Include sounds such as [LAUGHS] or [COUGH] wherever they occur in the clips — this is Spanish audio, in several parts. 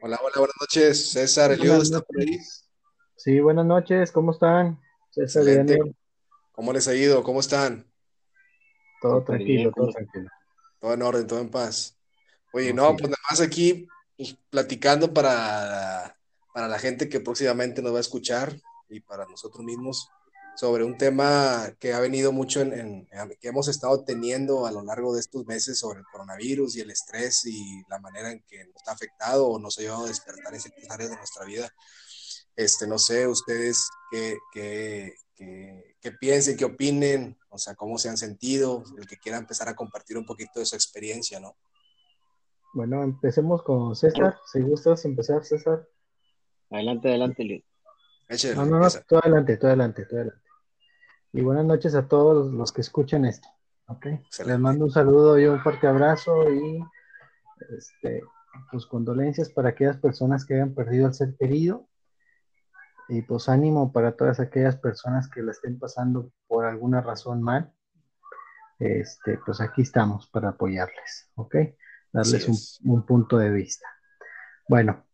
Hola, hola, buenas noches. César, Eliud, ¿está por ahí? Sí, buenas noches, ¿cómo están? César Excelente. ¿Cómo les ha ido? ¿Cómo están? Todo tranquilo, todo tranquilo. Todo en orden, todo en paz. Oye, no, pues nada más aquí pues, platicando para, para la gente que próximamente nos va a escuchar y para nosotros mismos sobre un tema que ha venido mucho en, que hemos estado teniendo a lo largo de estos meses sobre el coronavirus y el estrés y la manera en que nos ha afectado o nos ha llevado a despertar en ciertas áreas de nuestra vida. Este, no sé, ustedes qué, qué, qué, piensen, qué opinen, o sea, cómo se han sentido, el que quiera empezar a compartir un poquito de su experiencia, ¿no? Bueno, empecemos con César. Si gustas empezar, César. Adelante, adelante, Luis. No, no, no, todo adelante, todo adelante, todo adelante. Y buenas noches a todos los que escuchan esto. Okay. Les mando un saludo y un fuerte abrazo y este, pues condolencias para aquellas personas que hayan perdido al ser querido y pues ánimo para todas aquellas personas que la estén pasando por alguna razón mal. Este, pues aquí estamos para apoyarles, ¿ok? Darles un, un, punto de vista. Bueno,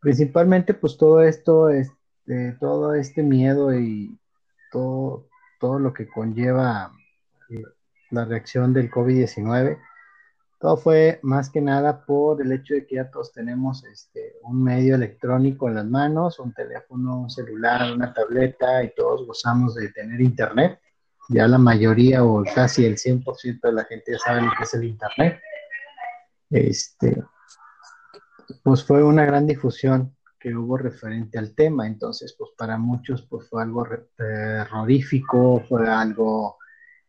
principalmente pues todo esto, este, todo este miedo y todo, todo lo que conlleva eh, la reacción del COVID-19. Todo fue más que nada por el hecho de que ya todos tenemos este, un medio electrónico en las manos, un teléfono, un celular, una tableta y todos gozamos de tener internet. Ya la mayoría o casi el 100% de la gente ya sabe lo que es el internet. Este, pues fue una gran difusión hubo referente al tema. Entonces, pues para muchos pues fue algo terrorífico, fue algo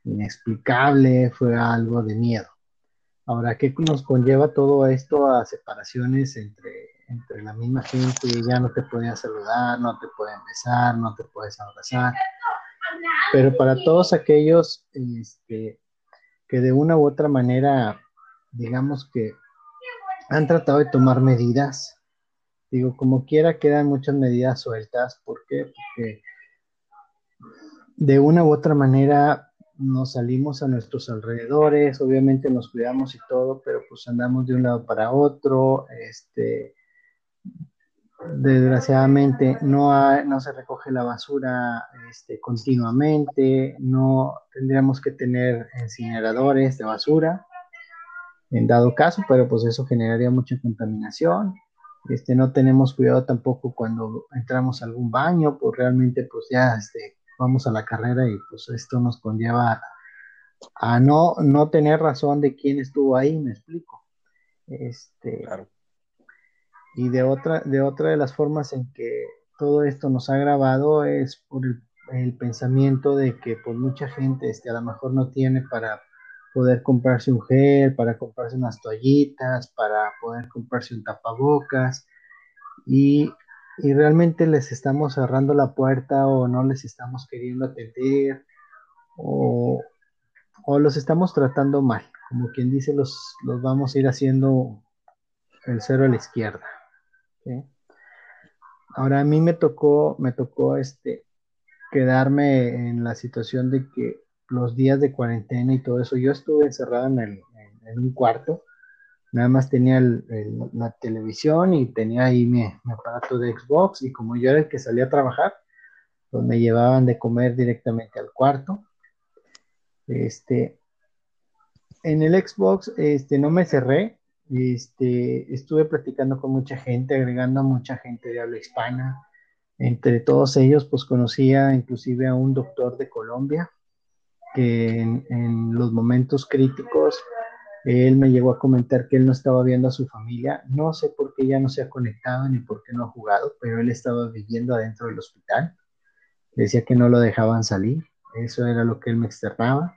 inexplicable, fue algo de miedo. Ahora, ¿qué nos conlleva todo esto a separaciones entre, entre la misma gente? Ya no te pueden saludar, no te pueden besar, no te puedes abrazar. Pero para todos aquellos este, que de una u otra manera, digamos que han tratado de tomar medidas, Digo, como quiera, quedan muchas medidas sueltas. ¿Por qué? Porque de una u otra manera nos salimos a nuestros alrededores, obviamente nos cuidamos y todo, pero pues andamos de un lado para otro, este, desgraciadamente no, no se recoge la basura este, continuamente, no tendríamos que tener incineradores de basura, en dado caso, pero pues eso generaría mucha contaminación, este, no tenemos cuidado tampoco cuando entramos a algún baño, pues realmente pues ya este, vamos a la carrera y pues esto nos conlleva a, no, no tener razón de quién estuvo ahí, me explico. Este, Y de otra, de otra de las formas en que todo esto nos ha grabado es por el, pensamiento de que pues mucha gente este, a lo mejor no tiene para poder comprarse un gel, para comprarse unas toallitas, para poder comprarse un tapabocas y, realmente les estamos cerrando la puerta o no les estamos queriendo atender o, los estamos tratando mal, como quien dice, los, los vamos a ir haciendo el cero a la izquierda. Ahora a mí me tocó, me tocó este, quedarme en la situación de que los días de cuarentena y todo eso, yo estuve encerrado en, un cuarto, nada más tenía la televisión y tenía ahí mi, aparato de Xbox y como yo era el que salía a trabajar, pues me llevaban de comer directamente al cuarto. Este, en el Xbox este, no me cerré, este, estuve platicando con mucha gente, agregando a mucha gente de habla hispana. Entre todos ellos, pues conocía inclusive a un doctor de Colombia, que en, los momentos críticos él me llegó a comentar que él no estaba viendo a su familia. No sé por qué ya no se ha conectado ni por qué no ha jugado, pero él estaba viviendo adentro del hospital. Decía que no lo dejaban salir. Eso era lo que él me externaba.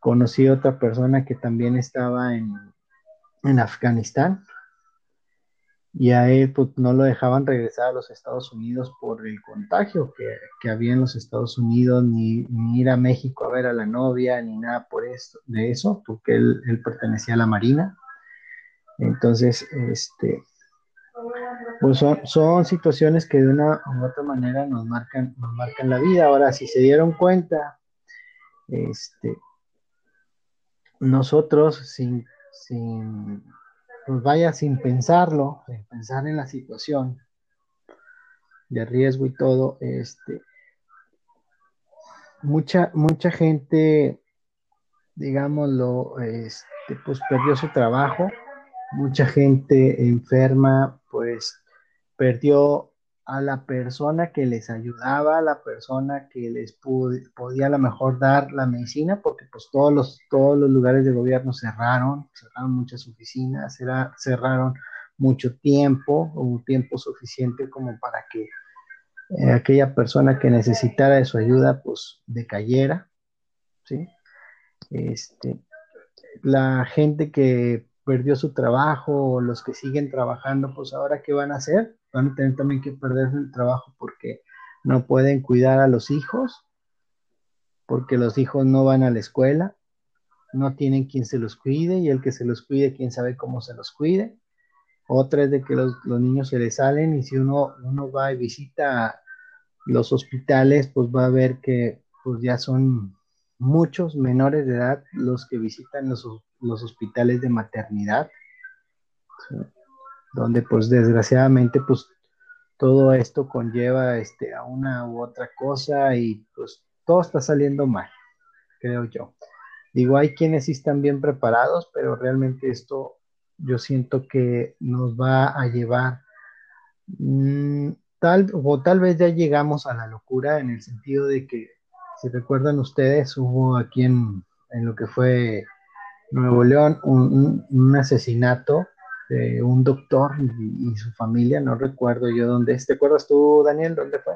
Conocí a otra persona que también estaba en, en Afganistán y a él pues, no lo dejaban regresar a los Estados Unidos por el contagio que, había en los Estados Unidos, ni, ir a México a ver a la novia, ni nada por esto, de eso, porque él, pertenecía a la Marina. Entonces, este, pues son, son situaciones que de una u otra manera nos marcan, nos marcan la vida. Ahora, si se dieron cuenta, este, nosotros sin, sin pues vaya sin pensarlo, sin pensar en la situación de riesgo y todo, este, mucha, mucha gente, digámoslo, este, pues perdió su trabajo, mucha gente enferma, pues perdió a la persona que les ayudaba, a la persona que les podía a lo mejor dar la medicina, porque pues todos los, todos los lugares de gobierno cerraron, cerraron muchas oficinas, cerraron mucho tiempo, un tiempo suficiente como para que eh, aquella persona que necesitara de su ayuda, pues decayera, ¿sí? Este, la gente que perdió su trabajo los que siguen trabajando, pues ahora qué van a hacer? Van a tener también que perder el trabajo porque no pueden cuidar a los hijos, porque los hijos no van a la escuela, no tienen quien se los cuide y el que se los cuide, quién sabe cómo se los cuide. Otra es de que los, niños se les salen y si uno, uno va y visita los hospitales, pues va a ver que pues ya son muchos menores de edad los que visitan los, los hospitales de maternidad, donde pues desgraciadamente pues todo esto conlleva este, a una u otra cosa y pues todo está saliendo mal, creo yo. Digo, hay quienes sí están bien preparados, pero realmente esto yo siento que nos va a llevar, mm, tal, o tal vez ya llegamos a la locura en el sentido de que, si recuerdan ustedes, hubo aquí en, en lo que fue Nuevo León un, asesinato un doctor y, su familia, no recuerdo yo dónde es. ¿Te acuerdas tú, Daniel, dónde fue?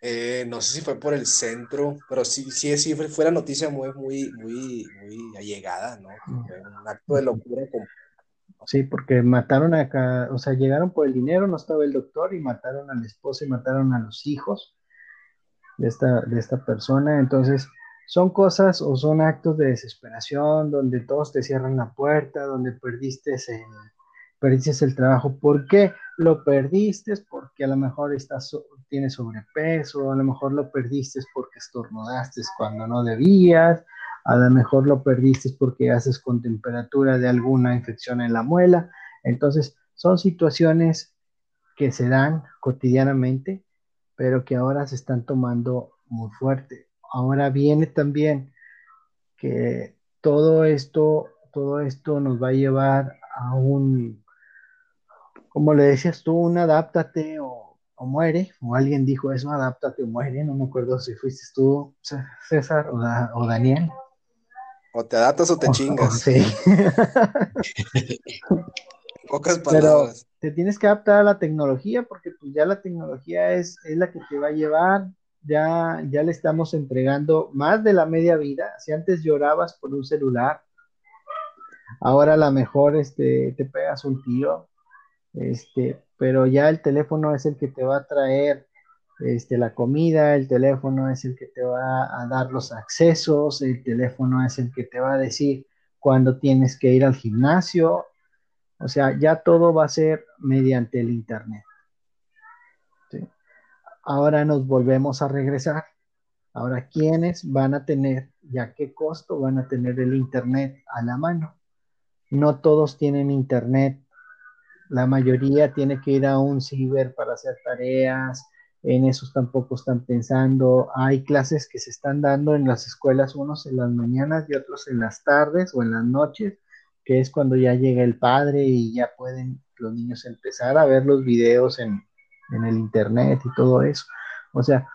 Eh, no sé si fue por el centro, pero sí, sí, sí fue la noticia muy, muy, muy, muy allegada, ¿no? Fue un acto de locura. Sí, porque mataron acá, o sea, llegaron por el dinero, no estaba el doctor y mataron a la esposa y mataron a los hijos de esta, de esta persona. Entonces, son cosas o son actos de desesperación donde todos te cierran la puerta, donde perdiste el, el trabajo. ¿Por qué lo perdiste? Porque a lo mejor estás, tienes sobrepeso, a lo mejor lo perdiste porque estornudaste cuando no debías, a lo mejor lo perdiste porque haces con temperatura de alguna infección en la muela. Entonces, son situaciones que se dan cotidianamente, pero que ahora se están tomando muy fuerte ahora viene también que todo esto, todo esto nos va a llevar a un, como le decías tú, un adáptate o, muere, o alguien dijo eso, adáptate o muere, no me acuerdo si fuiste tú, César o, Daniel. O te adaptas o te chingas. sí. [LAUGHS] Pocas palabras. Pero te tienes que adaptar a la tecnología porque pues ya la tecnología es, es la que te va a llevar ya, ya le estamos entregando más de la media vida. Si antes llorabas por un celular, ahora a lo mejor este, te pegas un tiro, este, pero ya el teléfono es el que te va a traer este, la comida, el teléfono es el que te va a dar los accesos, el teléfono es el que te va a decir cuándo tienes que ir al gimnasio. O sea, ya todo va a ser mediante el Internet ahora nos volvemos a regresar. Ahora, ¿quiénes van a tener, ya qué costo van a tener el Internet a la mano? No todos tienen Internet. La mayoría tiene que ir a un ciber para hacer tareas. En esos tampoco están pensando. Hay clases que se están dando en las escuelas, unos en las mañanas y otros en las tardes o en las noches, que es cuando ya llega el padre y ya pueden los niños empezar a ver los videos en, en el Internet y todo eso. O sea,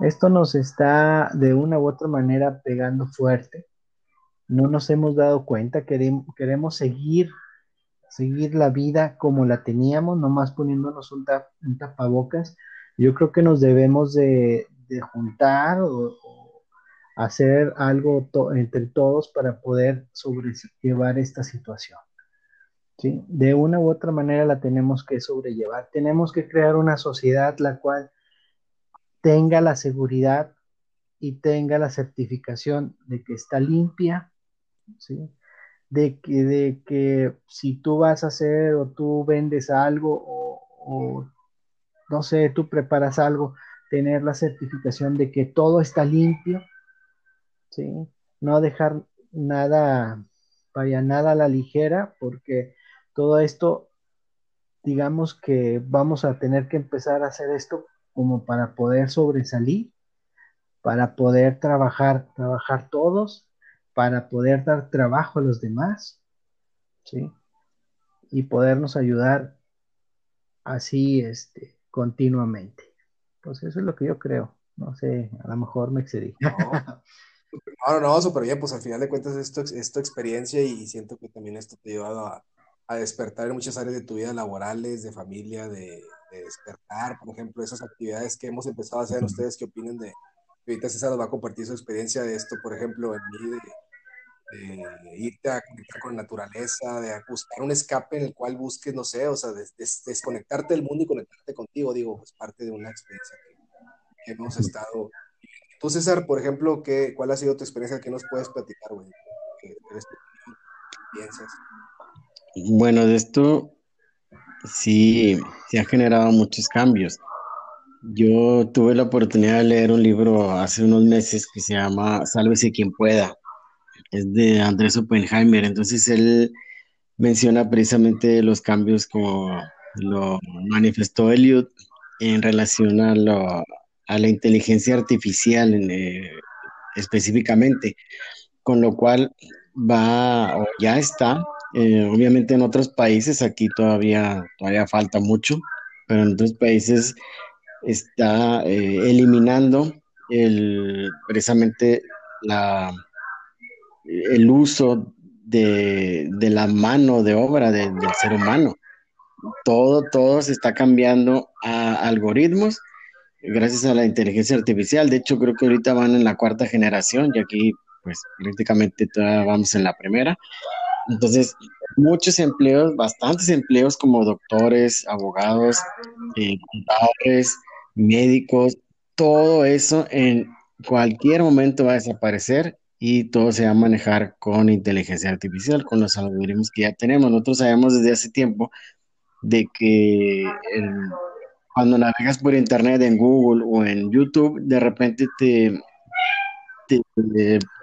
esto nos está de una u otra manera pegando fuerte. No nos hemos dado cuenta, queremos, queremos seguir, seguir la vida como la teníamos, nomás poniéndonos un, tapabocas. Yo creo que nos debemos de, juntar o, hacer algo entre todos para poder sobrellevar esta situación. De una u otra manera la tenemos que sobrellevar. Tenemos que crear una sociedad la cual tenga la seguridad y tenga la certificación de que está limpia, de, que, de que si tú vas a hacer o tú vendes algo o, no sé, tú preparas algo, tener la certificación de que todo está limpio, ¿sí? no dejar nada vaya nada a la ligera, porque todo esto, digamos que vamos a tener que empezar a hacer esto como para poder sobresalir, para poder trabajar, trabajar todos, para poder dar trabajo a los demás, ¿sí? Y podernos ayudar así, este, continuamente. Pues eso es lo que yo creo. No sé, a lo mejor me excedí. No, no, no, súper bien, pues al final de cuentas esto es tu experiencia y siento que también esto te ha llevado a, a, despertar en muchas áreas de tu vida laborales, de familia, de, despertar, por ejemplo, esas actividades que hemos empezado a hacer, ustedes qué opinan de, ahorita César nos va a compartir su experiencia de esto, por ejemplo, en mí, de, irte a conectar con la naturaleza, de buscar un escape en el cual busques, no sé, o sea, desconectarte del mundo y conectarte contigo, digo, es parte de una experiencia que, hemos estado Tú, César, por ejemplo, ¿qué, ¿cuál ha sido tu experiencia? ¿Qué nos puedes platicar, güey? ¿Qué, piensas? Bueno, de esto sí se han generado muchos cambios. Yo tuve la oportunidad de leer un libro hace unos meses que se llama Sálvese quien pueda. Es de Andrés Oppenheimer. Entonces él menciona precisamente los cambios como lo manifestó Eliot en relación a lo, a la inteligencia artificial eh, específicamente, con lo cual va o ya está, eh, obviamente en otros países, aquí todavía, todavía falta mucho, pero en otros países está eh, eliminando el, precisamente el uso de, la mano de obra del ser humano. Todo, todo se está cambiando a algoritmos gracias a la inteligencia artificial. De hecho, creo que ahorita van en la cuarta generación y aquí, pues prácticamente todavía vamos en la primera. Entonces, muchos empleos, bastantes empleos como doctores, abogados, eh, contadores, médicos, todo eso en cualquier momento va a desaparecer y todo se va a manejar con inteligencia artificial, con los algoritmos que ya tenemos. Nosotros sabemos desde hace tiempo de que cuando navegas por internet en Google o en YouTube, de repente te,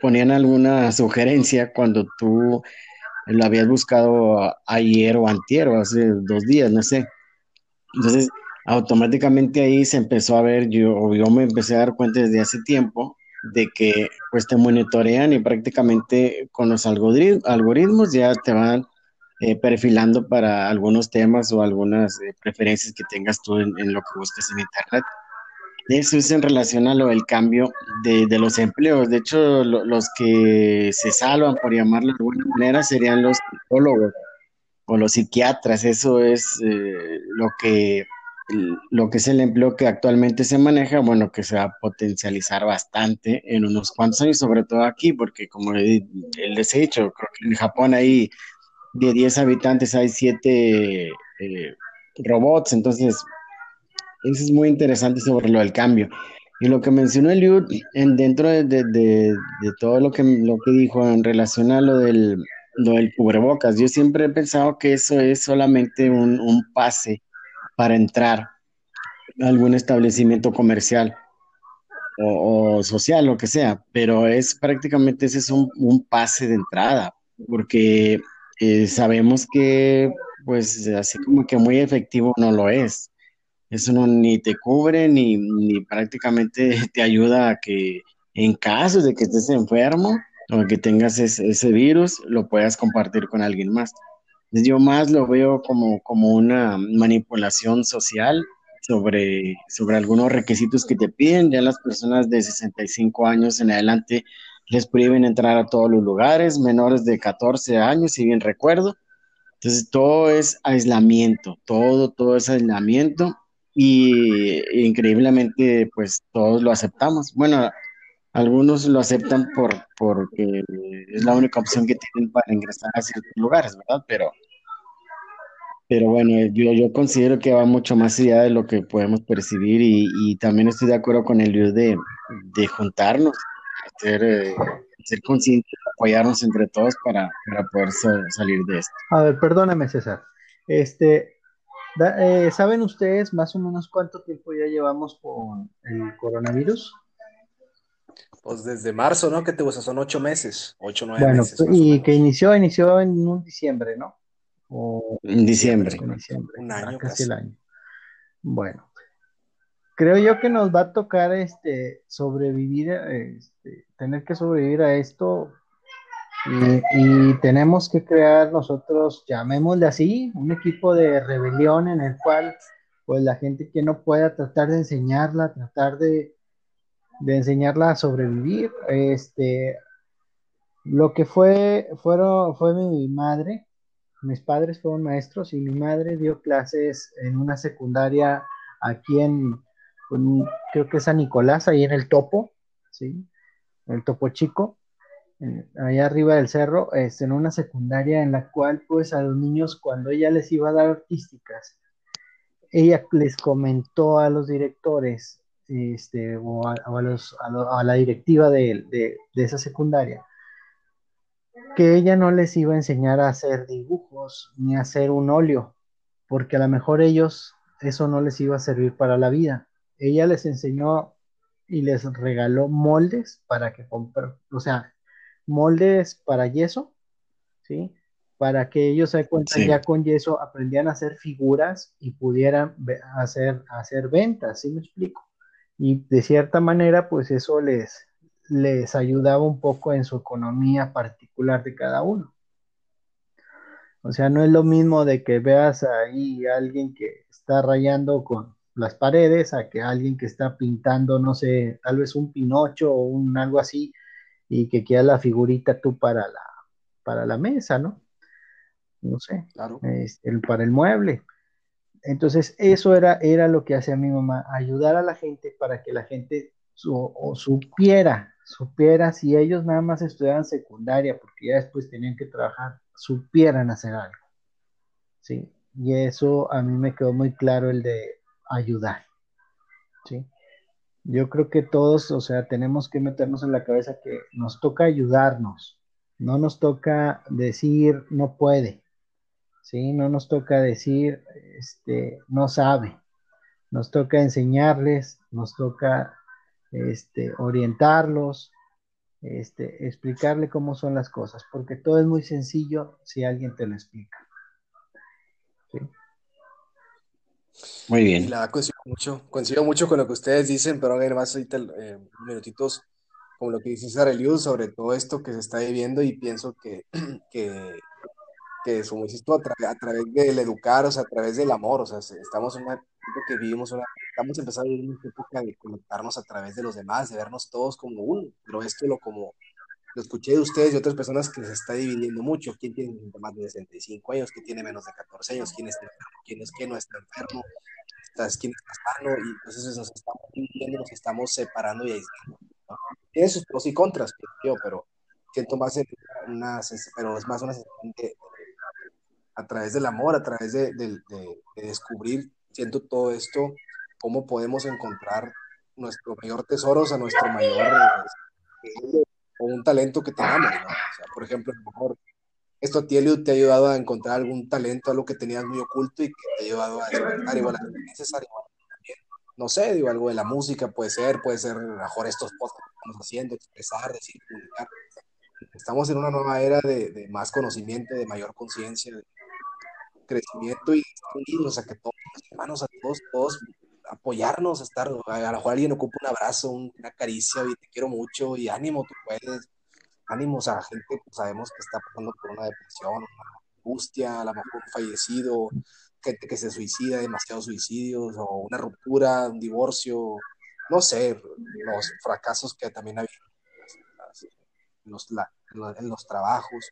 ponían alguna sugerencia cuando tú lo habías buscado ayer o antier o hace dos días, no sé. Entonces, automáticamente ahí se empezó a ver, yo, yo me empecé a dar cuenta desde hace tiempo de que pues te monitorean y prácticamente con los algoritmos ya te van eh, perfilando para algunos temas o algunas eh, preferencias que tengas tú en, lo que busques en Internet. Eso es en relación a lo del cambio de, de los empleos. De hecho, los que se salvan, por llamarlo de alguna manera, serían los psicólogos o los psiquiatras. Eso es eh, lo que lo que es el empleo que actualmente se maneja, bueno, que se va a potencializar bastante en unos cuantos años, sobre todo aquí, porque como les he dicho, creo que en Japón hay de 10 habitantes hay 7 eh, robots, entonces eso es muy interesante sobre lo del cambio. Y lo que mencionó Eliud en, dentro de, todo lo que, lo que dijo en relación a lo del, lo del cubrebocas, yo siempre he pensado que eso es solamente un, pase para entrar a algún establecimiento comercial o, social, lo que sea, pero es prácticamente ese es un, un pase de entrada, porque eh, sabemos que pues así como que muy efectivo no lo es. Eso no ni te cubre ni, ni prácticamente te ayuda a que en caso de que estés enfermo o que tengas ese, virus, lo puedas compartir con alguien más. Yo más lo veo como, como una manipulación social sobre, sobre algunos requisitos que te piden. Ya las personas de 65 años en adelante les prohíben entrar a todos los lugares, menores de 14 años, si bien recuerdo. Entonces, todo es aislamiento, todo, todo es aislamiento y increíblemente, pues todos lo aceptamos. Bueno, algunos lo aceptan por, porque es la única opción que tienen para ingresar a ciertos lugares, ¿verdad? Pero, pero bueno, yo, yo considero que va mucho más allá de lo que podemos percibir y, también estoy de acuerdo con el de, de juntarnos, ser, eh, ser conscientes, apoyarnos entre todos para, poder salir de esto. A ver, perdóname, César. Este, eh, ¿Saben ustedes más o menos cuánto tiempo ya llevamos con el coronavirus? Pues desde marzo, ¿no? Que te gusta, son ocho meses, ocho, nueve bueno, meses. y que inició, inició en un diciembre, ¿no? en diciembre. un año casi el año. Bueno, creo yo que nos va a tocar este sobrevivir, este, tener que sobrevivir a esto y, tenemos que crear nosotros, llamémosle así, un equipo de rebelión en el cual pues la gente que no pueda tratar de enseñarla, tratar de, de enseñarla a sobrevivir. Este, lo que fue, fueron, fue mi madre, mis padres fueron maestros y mi madre dio clases en una secundaria aquí en, creo que es San Nicolás, ahí en el Topo, ¿sí? El Topo Chico, allá arriba del cerro, es en una secundaria en la cual pues a los niños cuando ella les iba a dar artísticas, ella les comentó a los directores este, o, a, los, a, la directiva de, de, esa secundaria que ella no les iba a enseñar a hacer dibujos ni a hacer un óleo, porque a lo mejor ellos eso no les iba a servir para la vida. Ella les enseñó y les regaló moldes para que compren, o sea, moldes para yeso, ¿sí? Para que ellos se cuentan ya con yeso aprendían a hacer figuras y pudieran hacer, hacer ventas, ¿sí me explico? Y de cierta manera, pues eso les, les ayudaba un poco en su economía particular de cada uno. O sea, no es lo mismo de que veas ahí a alguien que está rayando con las paredes a que alguien que está pintando, no sé, tal vez un pinocho o un algo así y que queda la figurita tú para la, para la mesa, ¿no? No sé, claro. Este, para el mueble. Entonces, eso era, era lo que hacía mi mamá, ayudar a la gente para que la gente supiera supiera, si ellos nada más estudiaban secundaria, porque ya después tenían que trabajar, supieran hacer algo. ¿Sí? Y eso a mí me quedó muy claro el de ayudar. ¿Sí? Yo creo que todos, o sea, tenemos que meternos en la cabeza que nos toca ayudarnos, no nos toca decir no puede, ¿sí? No nos toca decir este no sabe. Nos toca enseñarles, nos toca este, orientarlos, este, explicarle cómo son las cosas, porque todo es muy sencillo si alguien te lo explica. Muy bien. la coincido mucho, coincido mucho con lo que ustedes dicen, pero más ahorita eh, minutitos como lo que dice Sara Eliud sobre todo esto que se está viviendo y pienso que, [CLEARS THROAT] que, que como dices tú, a, través del educar, o sea, a través del amor, o sea, estamos en una que vivimos una, estamos empezando a vivir una época de conectarnos a través de los demás, de vernos todos como uno, pero esto lo como lo escuché de ustedes y otras personas que se está dividiendo mucho, quién tiene más de 65 años, quién tiene menos de 14 años, quién está enfermo, quién es que no está enfermo, quién está sano, y entonces nos estamos dividiendo, nos estamos separando y aislando. Tiene sus pros y contras, yo, pero siento más una, pero es más una sensación de, a través del amor, a través de, de, de descubrir siento todo esto, cómo podemos encontrar nuestro mayor tesoro, o sea, nuestro mayor o un talento que tengamos, O sea, por ejemplo, a lo mejor esto te ha ayudado a encontrar algún talento, algo que tenías muy oculto y que te ha ayudado a despertar igual a necesario. No sé, digo, algo de la música puede ser, puede ser mejor estos podcasts que estamos haciendo, expresar, decir, comunicar. Estamos en una nueva era de, de más conocimiento, de mayor conciencia, de crecimiento y unidos, sea, que todos hermanos, a todos, todos apoyarnos, estar, a lo mejor alguien ocupa un abrazo, una caricia, y te quiero mucho, y ánimo, tú puedes, ánimo, o sea, gente pues, sabemos que está pasando por una depresión, una angustia, a lo mejor fallecido, gente que se suicida, demasiados suicidios, o una ruptura, un divorcio, no sé, los fracasos que también ha habido en los, en los trabajos.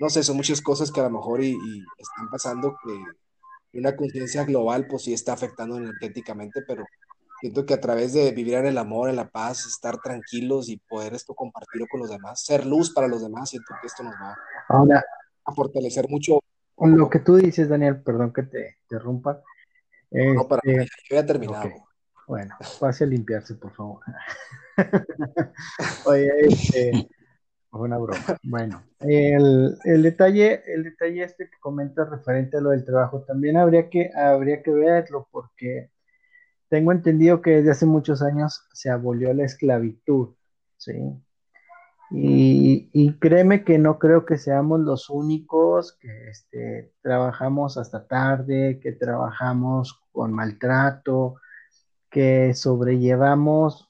No sé, son muchas cosas que a lo mejor y, están pasando que una conciencia global pues sí está afectando energéticamente, pero siento que a través de vivir en el amor, en la paz, estar tranquilos y poder esto compartirlo con los demás, ser luz para los demás, siento que esto nos va a fortalecer mucho. Con lo que tú dices, Daniel, perdón que te interrumpa. no, para este, yo ya he terminado. Bueno, pase a limpiarse, por favor. [LAUGHS] Oye, este, una broma. Bueno, el, detalle, el detalle este que comenta referente a lo del trabajo, también habría que, habría que verlo porque tengo entendido que desde hace muchos años se abolió la esclavitud ¿sí? Y, créeme que no creo que seamos los únicos que este, trabajamos hasta tarde, que trabajamos con maltrato, que sobrellevamos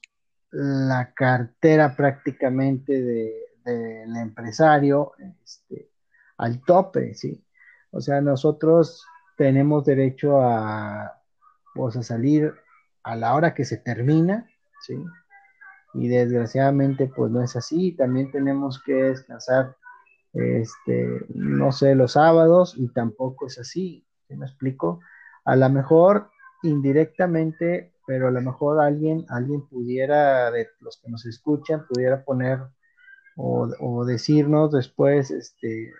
la cartera prácticamente del empresario este, al tope, ¿sí? O sea, nosotros tenemos derecho a, pues, a salir a la hora que se termina, ¿sí? y desgraciadamente pues no es así. También tenemos que descansar, este, no sé, los sábados y tampoco es así. ¿Sí me explico? A lo mejor indirectamente, pero a lo mejor alguien, alguien pudiera, de los que nos escuchan, pudiera poner o, o decirnos después, este,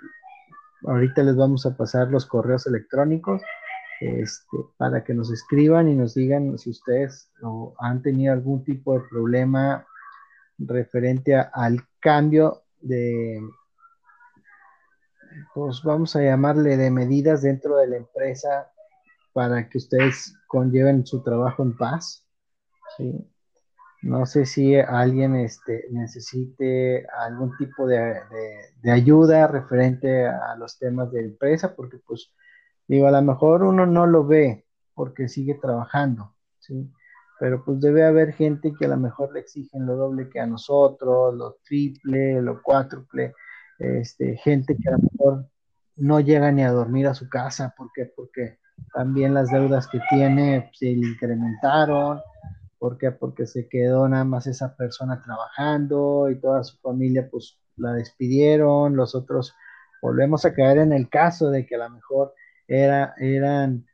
ahorita les vamos a pasar los correos electrónicos este, para que nos escriban y nos digan si ustedes han tenido algún tipo de problema referente al cambio de, pues vamos a llamarle de medidas dentro de la empresa para que ustedes conlleven su trabajo en paz. No sé si alguien este, necesite algún tipo de, de, ayuda referente a los temas de empresa, porque pues Digo, a lo mejor uno no lo ve porque sigue trabajando, ¿sí? Pero pues debe haber gente que a lo mejor le exigen lo doble que a nosotros, lo triple, lo cuádruple, este, gente que a lo mejor no llega ni a dormir a su casa, ¿por qué? Porque también las deudas que tiene se le incrementaron, ¿por qué? Porque se quedó nada más esa persona trabajando y toda su familia pues la despidieron, los otros volvemos a caer en el caso de que a lo mejor era, eran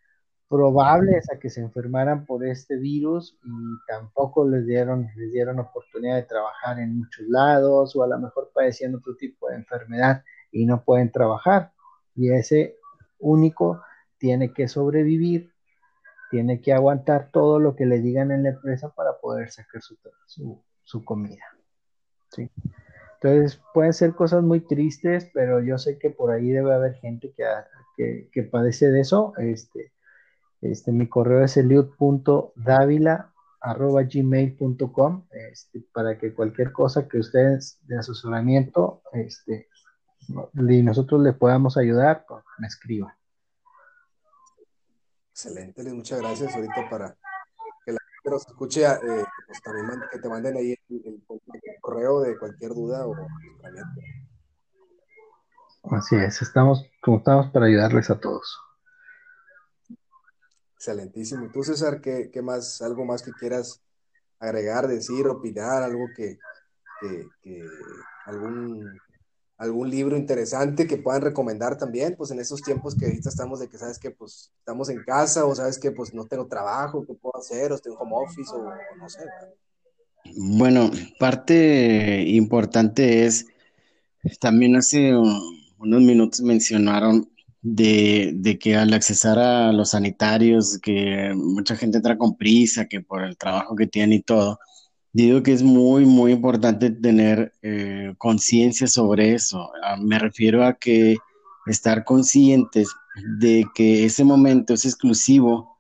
probables a que se enfermaran por este virus y tampoco les dieron, les dieron oportunidad de trabajar en muchos lados o a lo mejor padecían otro tipo de enfermedad y no pueden trabajar. Y ese único tiene que sobrevivir, tiene que aguantar todo lo que le digan en la empresa para poder sacar su, su, comida. ¿sí? Entonces pueden ser cosas muy tristes, pero yo sé que por ahí debe haber gente que, que, padece de eso, este, este, mi correo es eliud.davila.gmail.com este, para que cualquier cosa que ustedes de asesoramiento este, y nosotros le podamos ayudar, pues, me escriban. Excelente, muchas gracias. Ahorita para que la gente nos escuche, eh, pues también que te manden ahí el, correo de cualquier duda o. Así es, estamos como estamos para ayudarles a todos. Excelentísimo. Tú, César, ¿qué, más, algo más que quieras agregar, decir, opinar, algo que, algún, algún libro interesante que puedan recomendar también, pues en esos tiempos que ahorita estamos de que sabes que pues estamos en casa o sabes que pues no tengo trabajo, ¿qué puedo hacer? O estoy en home office o no sé. Bueno, parte importante es también hace unos minutos mencionaron de, que al accesar a los sanitarios, que mucha gente entra con prisa, que por el trabajo que tiene y todo, digo que es muy, muy importante tener eh, conciencia sobre eso. Ah, me refiero a que estar conscientes de que ese momento es exclusivo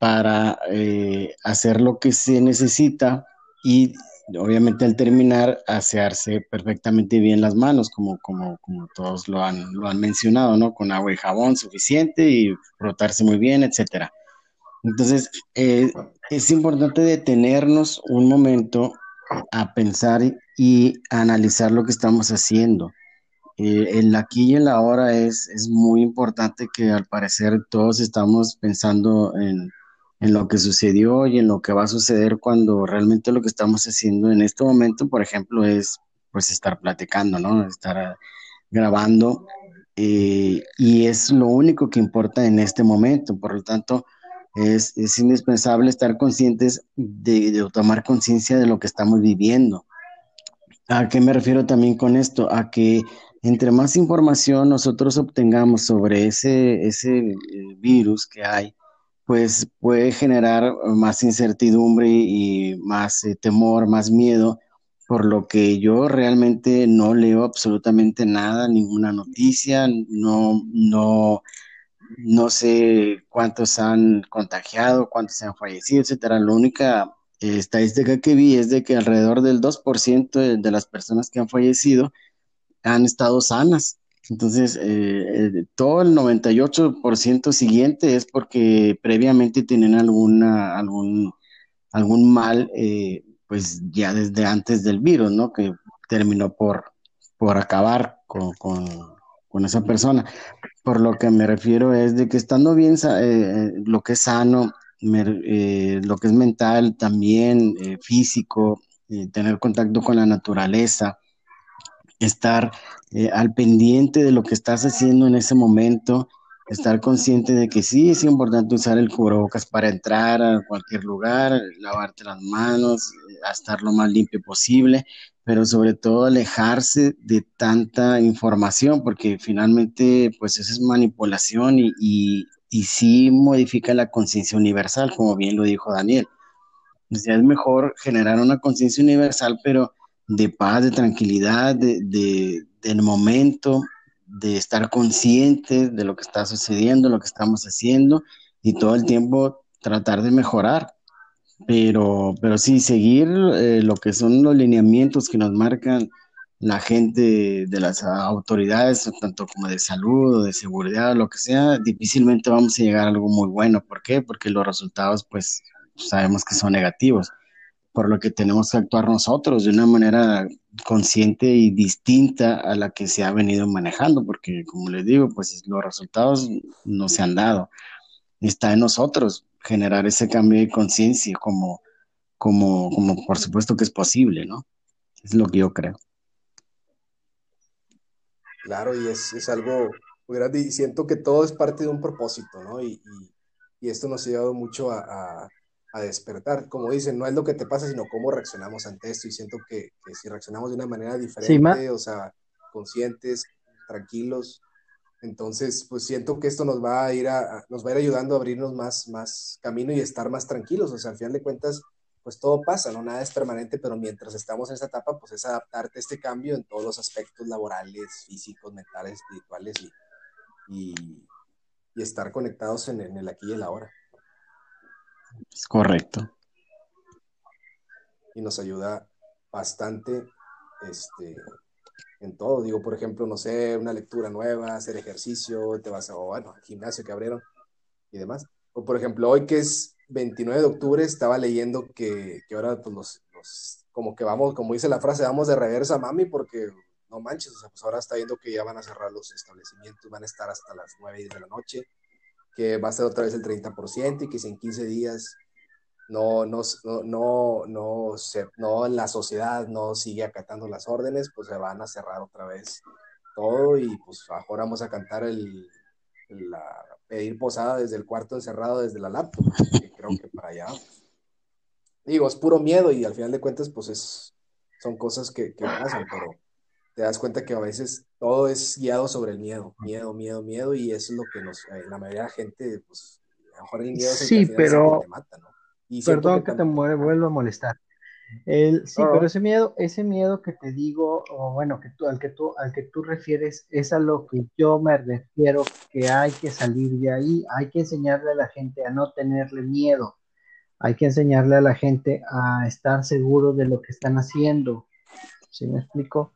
para eh, hacer lo que se necesita y obviamente al terminar, asearse perfectamente bien las manos, como, como, como todos lo han, lo han mencionado, ¿no? Con agua y jabón suficiente y frotarse muy bien, etcétera. Entonces, eh, es importante detenernos un momento a pensar y analizar lo que estamos haciendo. Eh, el aquí y el ahora es, es muy importante que al parecer todos estamos pensando en en lo que sucedió y en lo que va a suceder cuando realmente lo que estamos haciendo en este momento, por ejemplo, es pues estar platicando, ¿no? Estar ah, grabando eh, y es lo único que importa en este momento. Por lo tanto, es, indispensable estar conscientes de, de tomar conciencia de lo que estamos viviendo. ¿A qué me refiero también con esto? A que entre más información nosotros obtengamos sobre ese, ese eh, virus que hay, pues puede generar más incertidumbre y más eh, temor, más miedo, por lo que yo realmente no leo absolutamente nada, ninguna noticia, no, no, no sé cuántos han contagiado, cuántos han fallecido, etcétera. La única estadística que vi es de que alrededor del 2% de, las personas que han fallecido han estado sanas. Entonces, eh, todo el 98% siguiente es porque previamente tienen alguna, algún, algún mal, pues ya desde antes del virus, ¿no? Que terminó por, por acabar con, con esa persona. Por lo que me refiero es de que estando bien eh, eh, lo que es sano, eh, lo que es mental también, físico, tener contacto con la naturaleza, estar al pendiente de lo que estás haciendo en ese momento, estar consciente de que sí es importante usar el cubrebocas para entrar a cualquier lugar, lavarte las manos, a estar lo más limpio posible, pero sobre todo alejarse de tanta información, porque finalmente, pues eso es manipulación y, y, sí modifica la conciencia universal, como bien lo dijo Daniel. O es mejor generar una conciencia universal, pero de paz, de tranquilidad, de, de, del momento, de estar conscientes de lo que está sucediendo, lo que estamos haciendo y todo el tiempo tratar de mejorar pero, pero sí, seguir eh, lo que son los lineamientos que nos marcan la gente de las autoridades, tanto como de salud o de seguridad, lo que sea, difícilmente vamos a llegar a algo muy bueno. ¿Por qué? Porque los resultados, pues, sabemos que son negativos, por lo que tenemos que actuar nosotros de una manera consciente y distinta a la que se ha venido manejando, porque, como les digo, pues los resultados no se han dado. Está en nosotros generar ese cambio de conciencia como, como, como por supuesto que es posible, ¿no? Es lo que yo creo. Claro, y es, es algo grande y siento que todo es parte de un propósito, ¿no? Y, y, esto nos ha llevado mucho a, despertar. Como dicen, no es lo que te pasa, sino cómo reaccionamos ante esto. Y siento que, que si reaccionamos de una manera diferente, o sea, conscientes, tranquilos, entonces, pues siento que esto nos va a ir a, nos va a ir ayudando a abrirnos más, más camino y estar más tranquilos. O sea, al final de cuentas, pues todo pasa, ¿no? Nada es permanente, pero mientras estamos en esta etapa, pues es adaptarte a este cambio en todos los aspectos laborales, físicos, mentales, espirituales y, y, estar conectados en, en, el aquí y el ahora. Es correcto. Y nos ayuda bastante, este, en todo. Digo, por ejemplo, no sé, una lectura nueva, hacer ejercicio, te vas a, bueno, al gimnasio que abrieron y demás. O por ejemplo, hoy que es 29 de octubre, estaba leyendo que, que ahora pues los, como que vamos, como dice la frase, vamos de reversa, mami, porque no manches, o sea, pues ahora está viendo que ya van a cerrar los establecimientos, van a estar hasta las 9 de la noche, que va a ser otra vez el 30% y que si en 15 días no, no, no, no, se, no la sociedad no sigue acatando las órdenes, pues se van a cerrar otra vez todo y pues ahora vamos a cantar el, la, pedir posada desde el cuarto encerrado desde la laptop, que creo que para allá. Digo, es puro miedo y al final de cuentas pues es, son cosas que, que pasan, pero te das cuenta que a veces todo es guiado sobre el miedo, miedo, miedo, miedo y eso es lo que nos, eh, la mayoría de la gente, pues a lo mejor el miedo es el sí, pero... te mata, ¿no? Perdón que, te vuelva a molestar. El, sí, pero ese miedo, ese miedo que te digo, o bueno, que tú, al que tú, al que tú refieres, es a lo que yo me refiero, que hay que salir de ahí, hay que enseñarle a la gente a no tenerle miedo, hay que enseñarle a la gente a estar seguro de lo que están haciendo. ¿Sí me explico?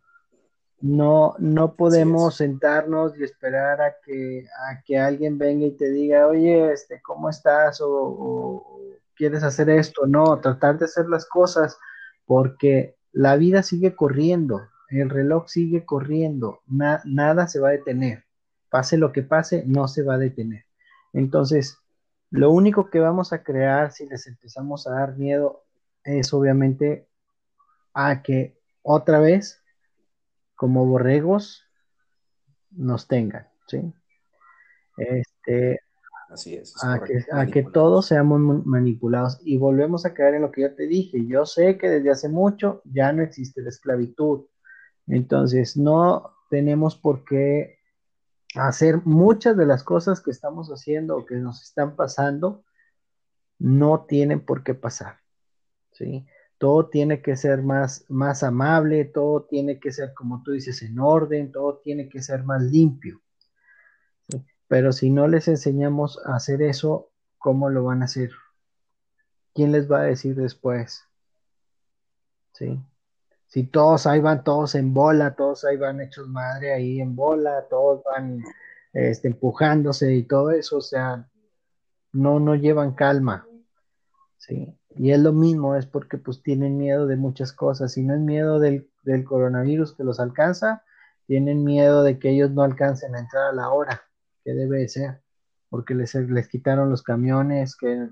No, no podemos sentarnos y esperar a que, a que alguien venga y te diga, oye, este, ¿cómo estás? o quieres hacer esto, no, tratar de hacer las cosas porque la vida sigue corriendo, el reloj sigue corriendo, nada se va a detener, pase lo que pase, no se va a detener. Entonces, lo único que vamos a crear si les empezamos a dar miedo es obviamente a que otra vez, como borregos, nos tengan, ¿sí? Este, Así es. a, que, a que, todos seamos manipulados. Y volvemos a caer en lo que yo te dije. Yo sé que desde hace mucho ya no existe la esclavitud. Entonces, no tenemos por qué hacer muchas de las cosas que estamos haciendo o que nos están pasando, no tienen por qué pasar. ¿sí? Todo tiene que ser más, más amable, todo tiene que ser, como tú dices, en orden, todo tiene que ser más limpio. Pero si no les enseñamos a hacer eso, ¿cómo lo van a hacer? ¿quién les va a decir después? ¿Sí? Si todos ahí van, todos en bola, todos ahí van hechos madre ahí en bola, todos van este, empujándose y todo eso, o sea, no, no llevan calma, ¿sí? Y es lo mismo, es porque pues tienen miedo de muchas cosas, si no es miedo del, del coronavirus que los alcanza, tienen miedo de que ellos no alcancen a entrar a la hora que debe ser, porque les, les quitaron los camiones, que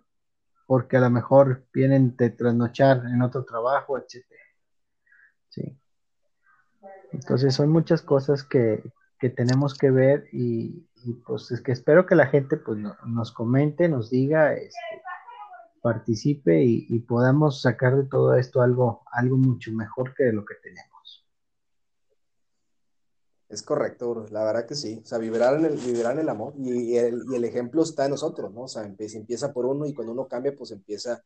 porque a lo mejor vienen de trasnochar en otro trabajo, etcétera. Sí. Entonces son muchas cosas que, que tenemos que ver y, pues es que espero que la gente pues nos comente, nos diga, este, participe y, podamos sacar de todo esto algo, algo mucho mejor que lo que tenemos. Es correcto, la verdad que sí. O sea, vibrar en el, vibrar el amor y, el, y el ejemplo está en nosotros, ¿no? O sea, empieza, por uno y cuando uno cambia, pues empieza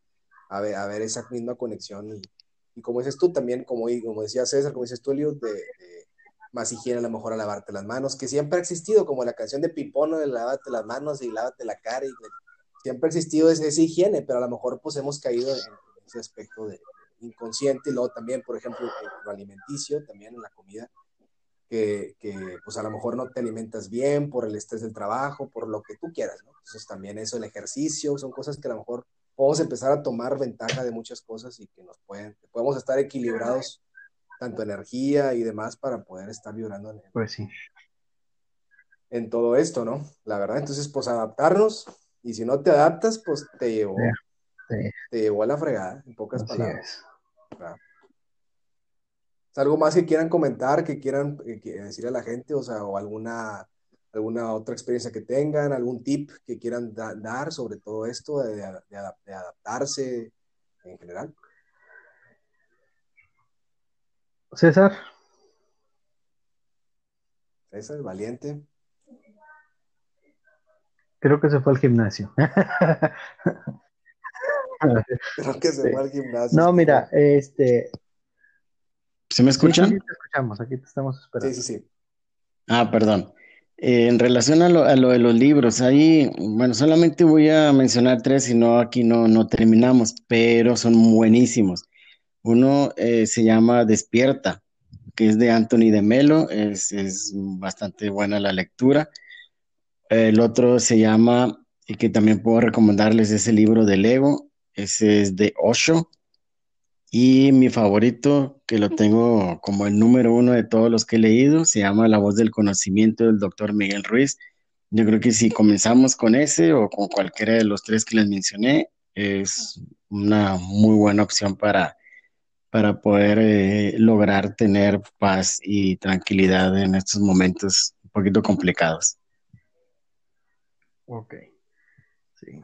a ver, a ver esa misma conexión y, como dices tú también, como, como decía César, como dices tú, de, de, más higiene a lo mejor a lavarte las manos, que siempre ha existido, como la canción de Pipono de lavarte las manos y lávate la cara, y siempre ha existido esa, higiene, pero a lo mejor pues hemos caído en, ese aspecto de inconsciente y luego también, por ejemplo, lo alimenticio, también en la comida, que, que, pues a lo mejor no te alimentas bien por el estrés del trabajo, por lo que tú quieras, ¿no? Entonces también eso, el ejercicio, son cosas que a lo mejor podemos empezar a tomar ventaja de muchas cosas y que nos pueden, podemos estar equilibrados tanto energía y demás para poder estar vibrando en, pues sí. en todo esto, ¿no? La verdad, entonces, pues adaptarnos y si no te adaptas, pues te llevó, te llevó a la fregada, en pocas palabras. algo más que quieran comentar, que quieran eh, decir a la gente, o sea, o alguna, alguna otra experiencia que tengan, algún tip que quieran dar sobre todo esto de adaptarse en general? César. César, valiente. Creo que se fue al gimnasio. [LAUGHS] Creo que se fue al gimnasio. No, mira, este. ¿Se me escuchan? Sí, te escuchamos, aquí te estamos esperando. Sí, sí, sí. Ah, perdón. Eh, en relación a lo, a lo, de los libros, ahí, bueno, solamente voy a mencionar tres, si no, aquí no, no terminamos, pero son buenísimos. Uno eh, se llama Despierta, que es de Anthony de Melo, es, bastante buena la lectura. El otro se llama, y que también puedo recomendarles, ese libro del ego, ese es de Osho. Y mi favorito, que lo tengo como el número uno de todos los que he leído, se llama La voz del conocimiento del doctor Miguel Ruiz. Yo creo que si comenzamos con ese o con cualquiera de los tres que les mencioné, es una muy buena opción para para poder eh, lograr tener paz y tranquilidad en estos momentos un poquito complicados. Ok, sí.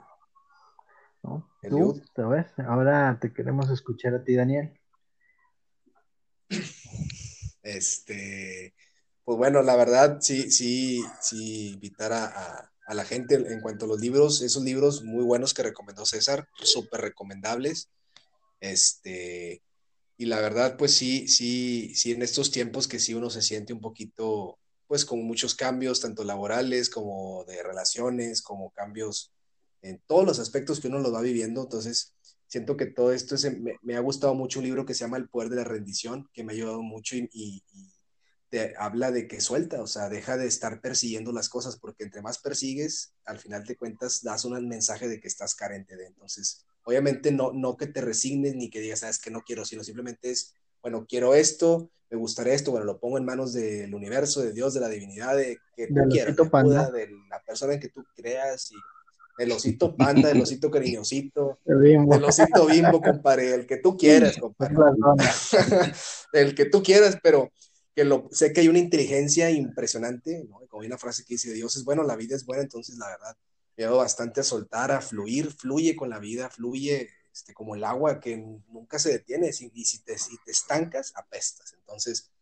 ¿Tú, Ahora te queremos escuchar a ti, Daniel. Este, pues bueno, la verdad, sí, sí, sí, invitar a, a la gente en cuanto a los libros, esos libros muy buenos que recomendó César, súper recomendables. Este, y la verdad, pues sí, sí, sí, en estos tiempos que sí uno se siente un poquito, pues con muchos cambios, tanto laborales como de relaciones, como cambios en todos los aspectos que uno los va viviendo. Entonces, siento que todo esto es, me, ha gustado mucho un libro que se llama El Poder de la Rendición, que me ha ayudado mucho y, te habla de que suelta, o sea, deja de estar persiguiendo las cosas, porque entre más persigues, al final de cuentas, das un mensaje de que estás carente de. Entonces, Obviamente no, no que te resignes ni que digas, sabes que no quiero, sino simplemente es, bueno, quiero esto, me gustaría esto, bueno, lo pongo en manos del universo, de Dios, de la divinidad, de que tú quieras, de, la persona en que tú creas, y el osito panda, el osito cariñosito, [LAUGHS] el, osito bimbo, compadre, el que tú quieras, compadre. [LAUGHS] el que tú quieras, pero que lo, sé que hay una inteligencia impresionante, ¿no? Como hay una frase que dice, Dios es bueno, la vida es buena, entonces la verdad, me bastante a soltar, a fluir, fluye con la vida, fluye este, como el agua que nunca se detiene y si te, si te estancas, apestas. Entonces,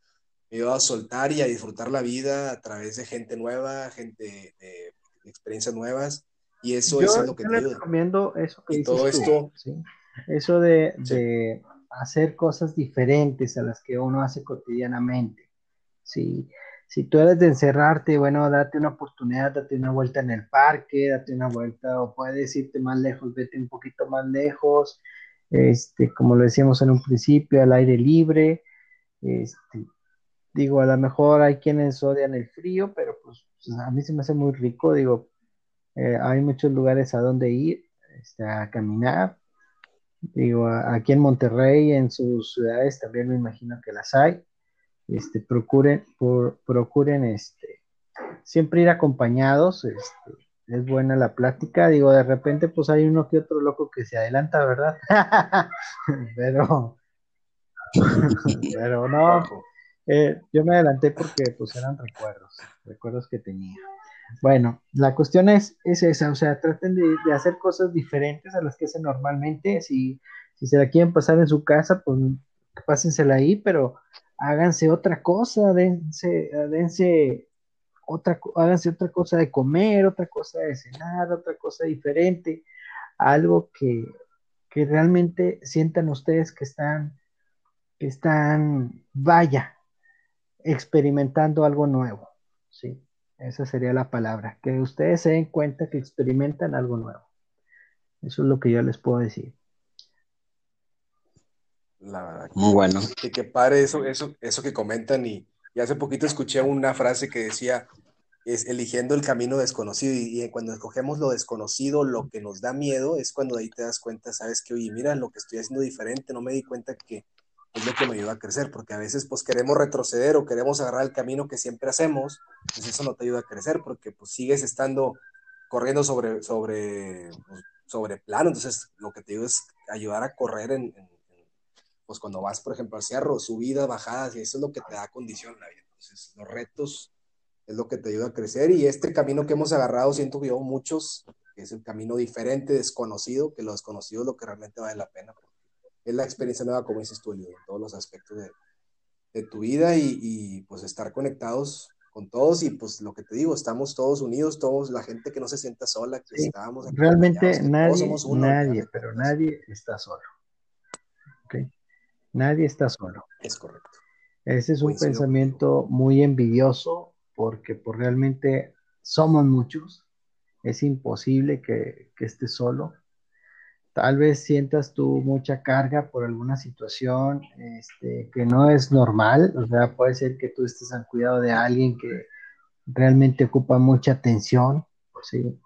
me ayuda a soltar y a disfrutar la vida a través de gente nueva, gente de, experiencias nuevas y eso es lo que te ayuda. recomiendo eso que y todo esto, eso de, de, hacer cosas diferentes a las que uno hace cotidianamente. Sí, si tú eres de encerrarte, bueno, date una oportunidad, date una vuelta en el parque, date una vuelta, o puedes irte más lejos, vete un poquito más lejos, este, como lo decíamos en un principio, al aire libre, este, digo, a lo mejor hay quienes odian el frío, pero pues, a mí se me hace muy rico, digo, eh, hay muchos lugares a donde ir, este, a caminar, digo, aquí en Monterrey, en sus ciudades también me imagino que las hay, este, procuren, procuren, este, siempre ir acompañados, este, es buena la plática, digo, de repente pues hay uno que otro loco que se adelanta, ¿verdad? [LAUGHS] pero, [LAUGHS] pero no, eh, yo me adelanté porque pues eran recuerdos, recuerdos que tenía. Bueno, la cuestión es, es esa, o sea, traten de, hacer cosas diferentes a las que hacen normalmente, si, si se la quieren pasar en su casa, pues pásensela ahí, pero háganse otra cosa, dense, dense otra, háganse otra cosa de comer, otra cosa de cenar, otra cosa diferente, algo que, que realmente sientan ustedes que están, que están, vaya, experimentando algo nuevo, ¿sí? Esa sería la palabra, que ustedes se den cuenta que experimentan algo nuevo. Eso es lo que yo les puedo decir. La verdad. Muy bueno. Que, que pare eso, eso, eso que comentan y, y hace poquito escuché una frase que decía, es eligiendo el camino desconocido y, cuando escogemos lo desconocido, lo que nos da miedo es cuando ahí te das cuenta, sabes que, oye, mira, lo que estoy haciendo diferente, no me di cuenta que es lo que me ayuda a crecer, porque a veces pues queremos retroceder o queremos agarrar el camino que siempre hacemos, pues eso no te ayuda a crecer porque pues sigues estando corriendo sobre, sobre, pues, sobre plano, entonces lo que te digo es ayudar a correr en, pues cuando vas, por ejemplo, al cerro, subidas, bajadas, y eso es lo que te da condición la vida. Entonces, los retos es lo que te ayuda a crecer y este camino que hemos agarrado, siento que yo muchos, que es el camino diferente, desconocido, que lo desconocido es lo que realmente vale la pena. Es la experiencia nueva, como dices tú, en todos los aspectos de, de tu vida y, y, pues estar conectados con todos y pues lo que te digo, estamos todos unidos, todos, la gente que no se sienta sola, que sí, estábamos Realmente nadie, nadie, pero nadie está solo. Nadie está solo. Es correcto. Ese es un pensamiento muy envidioso porque pues, realmente somos muchos. Es imposible que, que estés solo. Tal vez sientas tú mucha carga por alguna situación este, que no es normal. O sea, puede ser que tú estés al cuidado de alguien que realmente ocupa mucha atención, ¿sí?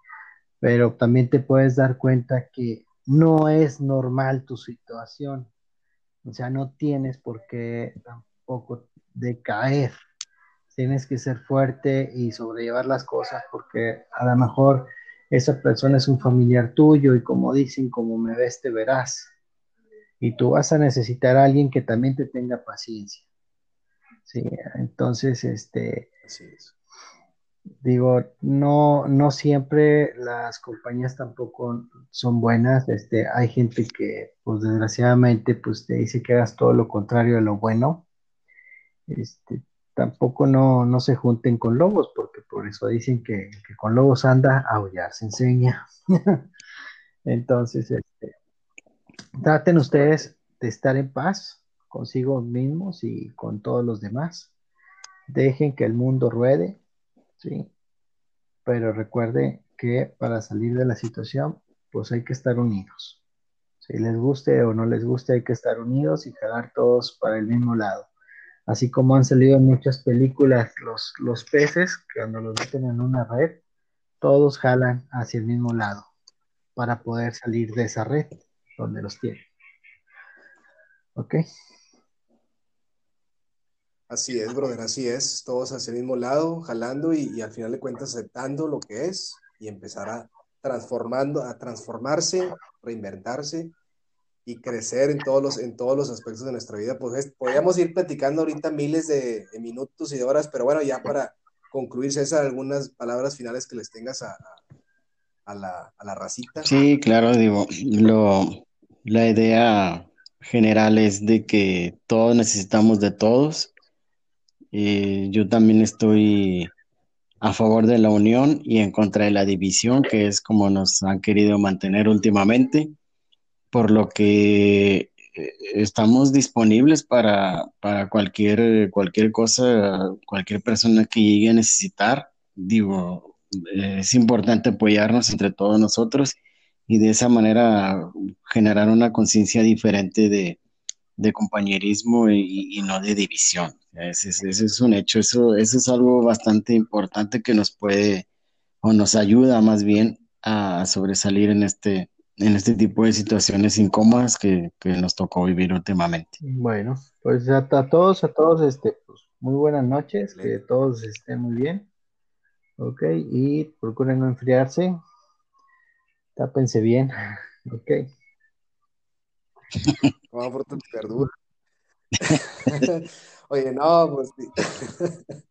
pero también te puedes dar cuenta que no es normal tu situación. O sea, no tienes por qué tampoco decaer. Tienes que ser fuerte y sobrellevar las cosas porque a lo mejor esa persona es un familiar tuyo y como dicen, como me ves, te verás. Y tú vas a necesitar a alguien que también te tenga paciencia. Sí, entonces, este, Así es digo, no, no siempre las compañías tampoco son buenas. Este, hay gente que, pues desgraciadamente, pues te dice que hagas todo lo contrario de lo bueno. Este, tampoco no, no se junten con lobos, porque por eso dicen que, que con lobos anda, aullar se enseña. [LAUGHS] Entonces, este, traten ustedes de estar en paz consigo mismos y con todos los demás. Dejen que el mundo ruede ¿sí? Pero recuerde que para salir de la situación, pues hay que estar unidos. Si les guste o no les guste, hay que estar unidos y jalar todos para el mismo lado. Así como han salido en muchas películas los, los peces, cuando los meten en una red, todos jalan hacia el mismo lado para poder salir de esa red donde los tienen. ¿Ok? Así es, brother, así es. Todos hacia el mismo lado, jalando y, al final de cuentas aceptando lo que es y empezar a transformando, a transformarse, reinventarse y crecer en todos los, en todos los aspectos de nuestra vida. Pues podríamos ir platicando ahorita miles de, minutos y de horas, pero bueno, ya para concluir, César, algunas palabras finales que les tengas a, a, la, a la racita. Sí, claro, digo, lo, la idea general es de que todos necesitamos de todos eh, yo también estoy a favor de la unión y en contra de la división, que es como nos han querido mantener últimamente, por lo que estamos disponibles para, para cualquier, cualquier cosa, cualquier persona que llegue a necesitar. Digo, es importante apoyarnos entre todos nosotros y de esa manera generar una conciencia diferente de, compañerismo y, no de división. Ese, es un hecho, eso, eso es algo bastante importante que nos puede o nos ayuda más bien a sobresalir en este, en este tipo de situaciones incómodas que, nos tocó vivir últimamente. Bueno, pues a, todos, a todos, este, pues muy buenas noches, que todos estén muy bien. Ok, y procuren no enfriarse. Tápense bien. [LAUGHS] Ok. [LAUGHS] Vamos [LAUGHS] por [LAUGHS] Oye, no, pues [LAUGHS]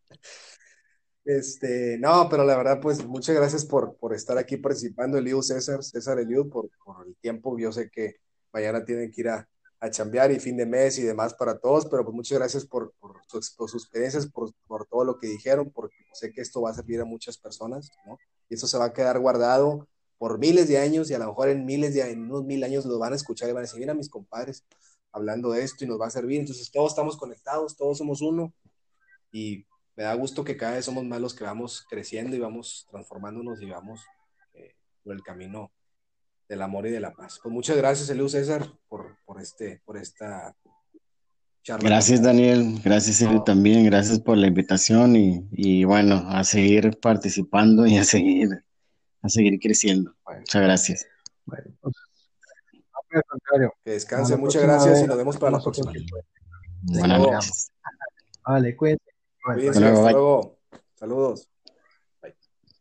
Este, no, pero la verdad, pues muchas gracias por, por estar aquí participando, Eliud César, César Eliud, por, por, el tiempo. Yo sé que mañana tienen que ir a, a chambear y fin de mes y demás para todos, pero pues muchas gracias por, por, sus experiencias, por, por, todo lo que dijeron, porque sé que esto va a servir a muchas personas, ¿no? Y eso se va a quedar guardado por miles de años y a lo mejor en miles de en unos mil años lo van a escuchar y van a decir, mira mis compadres hablando de esto y nos va a servir. Entonces todos estamos conectados, todos somos uno y me da gusto que cada vez somos más los que vamos creciendo y vamos transformándonos y vamos eh, por el camino del amor y de la paz. Pues muchas gracias, Eliu César, por, por, este, por esta charla. Gracias, Daniel. Gracias, Eliu, también. Gracias por la invitación y, y, bueno, a seguir participando y a seguir, a seguir creciendo. muchas gracias. Bueno, pues, que descanse, muchas gracias y nos vemos para la próxima. Buenas noches. Vale, cuídense. Cuídense, hasta luego. Saludos.